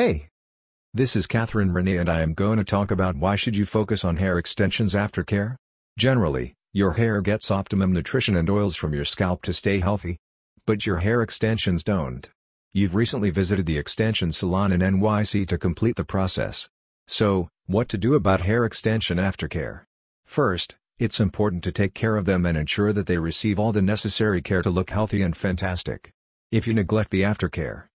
Hey! This is Catherine Renee and I am going to talk about why should you focus on hair extensions after care? Generally, your hair gets optimum nutrition and oils from your scalp to stay healthy. But your hair extensions don't. You've recently visited the extension salon in NYC to complete the process. So, what to do about hair extension aftercare? First, it's important to take care of them and ensure that they receive all the necessary care to look healthy and fantastic. If you neglect the aftercare,